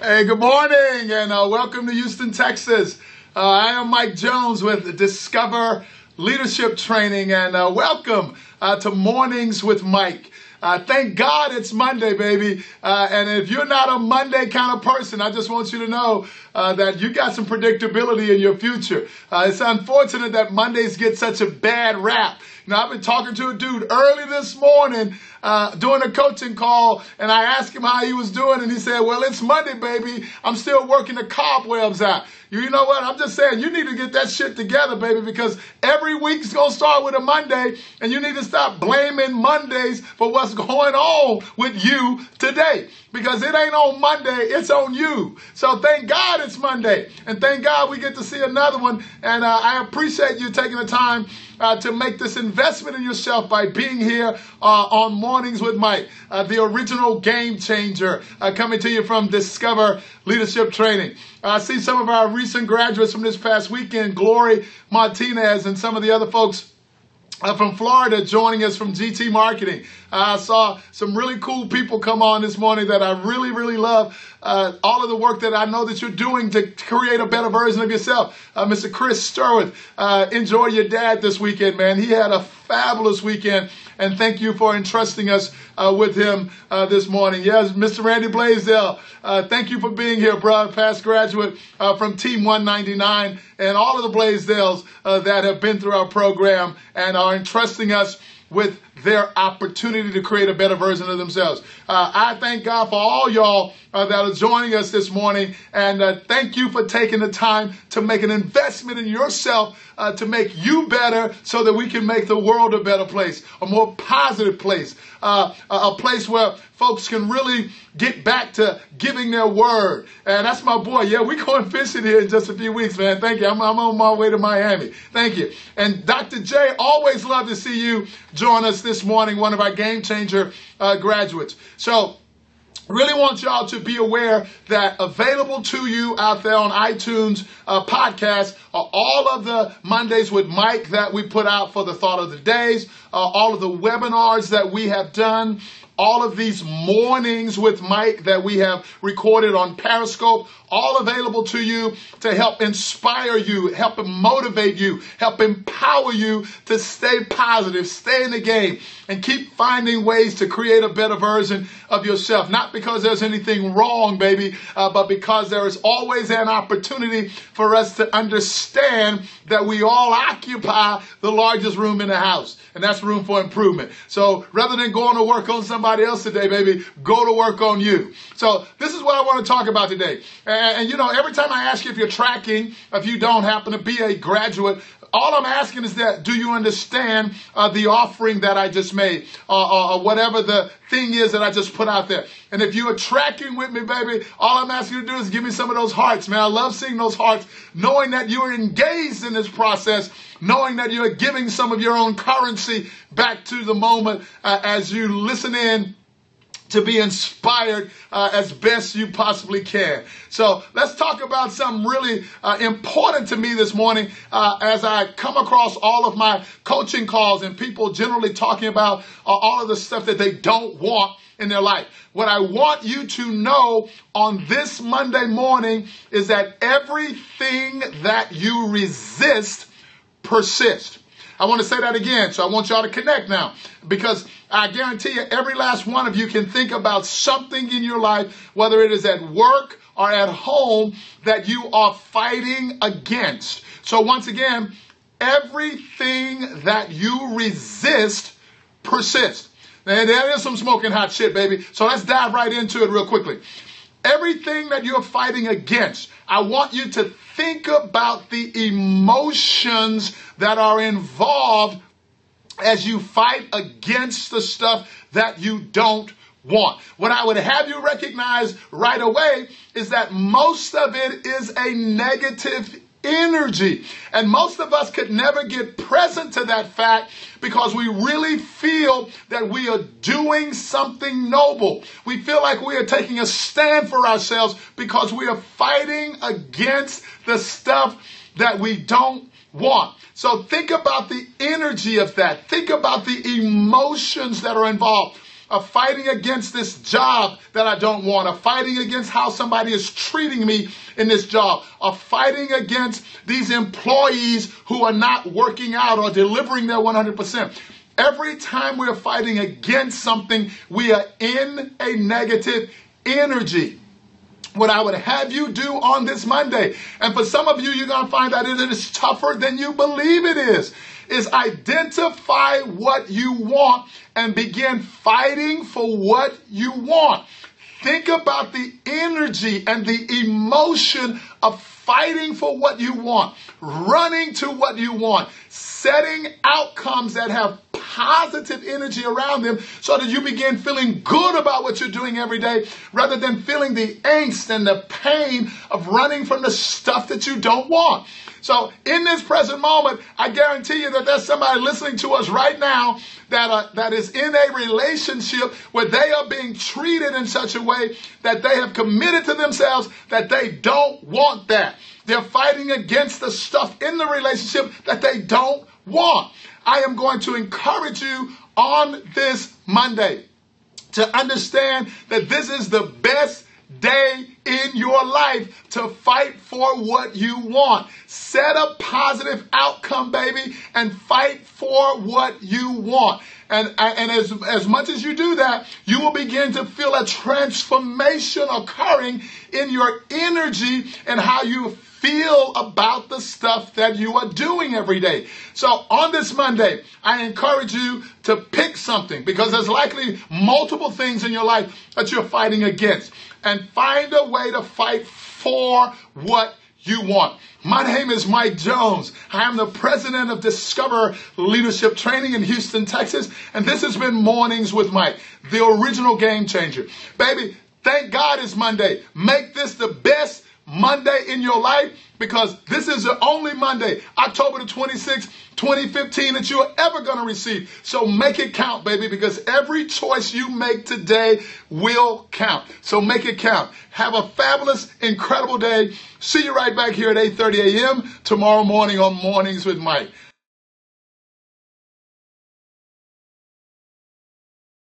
Hey, good morning and uh, welcome to Houston, Texas. Uh, I am Mike Jones with Discover Leadership Training and uh, welcome uh, to Mornings with Mike. Uh, thank God it's Monday, baby. Uh, and if you're not a Monday kind of person, I just want you to know that you got some predictability in your future. It's unfortunate that Mondays get such a bad rap. Now, I've been talking to a dude early this morning uh, doing a coaching call, and I asked him how he was doing, and he said, "Well, it's Monday, baby. I'm still working the cobwebs out." You know what? I'm just saying you need to get that shit together, baby, because every week's gonna start with a Monday, and you need to stop blaming Mondays for what's going on with you today. Because it ain't on Monday, it's on you. So thank God it's Monday. And thank God we get to see another one. And uh, I appreciate you taking the time uh, to make this investment in yourself by being here uh, on Mornings with Mike, uh, the original game changer, uh, coming to you from Discover Leadership Training. I see some of our recent graduates from this past weekend, Glory Martinez, and some of the other folks. Uh, from Florida joining us from GT Marketing. I saw some really cool people come on this morning that I really, really love. Uh, all of the work that I know that you're doing to create a better version of yourself. Uh, Mr. Chris Sturworth, uh, enjoy your dad this weekend, man. He had a fabulous weekend, and thank you for entrusting us uh, with him uh, this morning. Yes, Mr. Randy Blaisdell, uh, thank you for being here, bro. Past graduate from Team 199, and all of the Blaisdells that have been through our program and are entrusting us with their opportunity to create a better version of themselves. Uh, I thank God for all y'all uh, that are joining us this morning, and uh, thank you for taking the time to make an investment in yourself uh, to make you better so that we can make the world a better place, a more positive place, uh, a place where folks can really get back to giving their word. And that's my boy. Yeah, we going fishing here in just a few weeks, man. Thank you. I'm, I'm on my way to Miami. Thank you. And Dr. J, always love to see you join us this morning, one of our game changer uh, graduates. So, really want y'all to be aware that available to you out there on iTunes uh, podcast are all of the Mondays with Mike that we put out for the thought of the days, uh, all of the webinars that we have done, all of these mornings with Mike that we have recorded on Periscope, all available to you to help inspire you, help motivate you, help empower you to stay positive, stay in the game, and keep finding ways to create a better version of yourself. Not because there's anything wrong, baby, uh, but because there is always an opportunity for us to understand that we all occupy the largest room in the house, and that's room for improvement. So rather than going to work on somebody else today, baby, go to work on you. So this is what I want to talk about today. And, and you know, every time I ask you if you're tracking, if you don't happen to be a graduate all I'm asking is that do you understand uh, the offering that I just made, uh, uh, or whatever the thing is that I just put out there? And if you are tracking with me, baby, all I'm asking you to do is give me some of those hearts, man. I love seeing those hearts, knowing that you are engaged in this process, knowing that you are giving some of your own currency back to the moment uh, as you listen in to be inspired uh, as best you possibly can. So let's talk about something really uh, important to me this morning uh, as I come across all of my coaching calls and people generally talking about uh, all of the stuff that they don't want in their life. What I want you to know on this Monday morning is that everything that you resist persists. I want to say that again, so I want y'all to connect now because I guarantee you, every last one of you can think about something in your life, whether it is at work or at home, that you are fighting against. So, once again, everything that you resist persists. And there is some smoking hot shit, baby. So let's dive right into it real quickly. Everything that you're fighting against, I want you to think about the emotions that are involved as you fight against the stuff that you don't want. What I would have you recognize right away is that most of it is a negative energy. And most of us could never get present to that fact because we really feel that we are doing something noble. We feel like we are taking a stand for ourselves because we are fighting against the stuff that we don't want. So think about the energy of that. Think about the emotions that are involved. Of fighting against this job that I don't want, of fighting against how somebody is treating me in this job, of fighting against these employees who are not working out or delivering their 100%. Every time we're fighting against something, we are in a negative energy what I would have you do on this Monday. And for some of you, you're going to find that it is tougher than you believe it is. Is identify what you want and begin fighting for what you want. Think about the energy and the emotion of fighting for what you want, running to what you want, setting outcomes that have positive energy around them so that you begin feeling good about what you're doing every day rather than feeling the angst and the pain of running from the stuff that you don't want. So, in this present moment, I guarantee you that there's somebody listening to us right now that, uh, that is in a relationship where they are being treated in such a way that they have committed to themselves that they don't want that. They're fighting against the stuff in the relationship that they don't I am going to encourage you on this Monday to understand that this is the best day in your life to fight for what you want. Set a positive outcome, baby, and fight for what you want. And, and as, as much as you do that, you will begin to feel a transformation occurring in your energy and how you feel about the stuff that you are doing every day. So on this Monday, I encourage you to pick something because there's likely multiple things in your life that you're fighting against and find a way to fight for what you want. My name is Mike Jones. I am the president of Discover Leadership Training in Houston, Texas, and this has been Mornings with Mike, the original game changer. Baby, thank God it's Monday. Make this the best Monday in your life because this is the only Monday, October the 26th, 2015, that you're ever going to receive. So make it count, baby, because every choice you make today will count. So make it count. Have a fabulous, incredible day. See you right back here at 8:30 a.m. tomorrow morning on Mornings with Mike.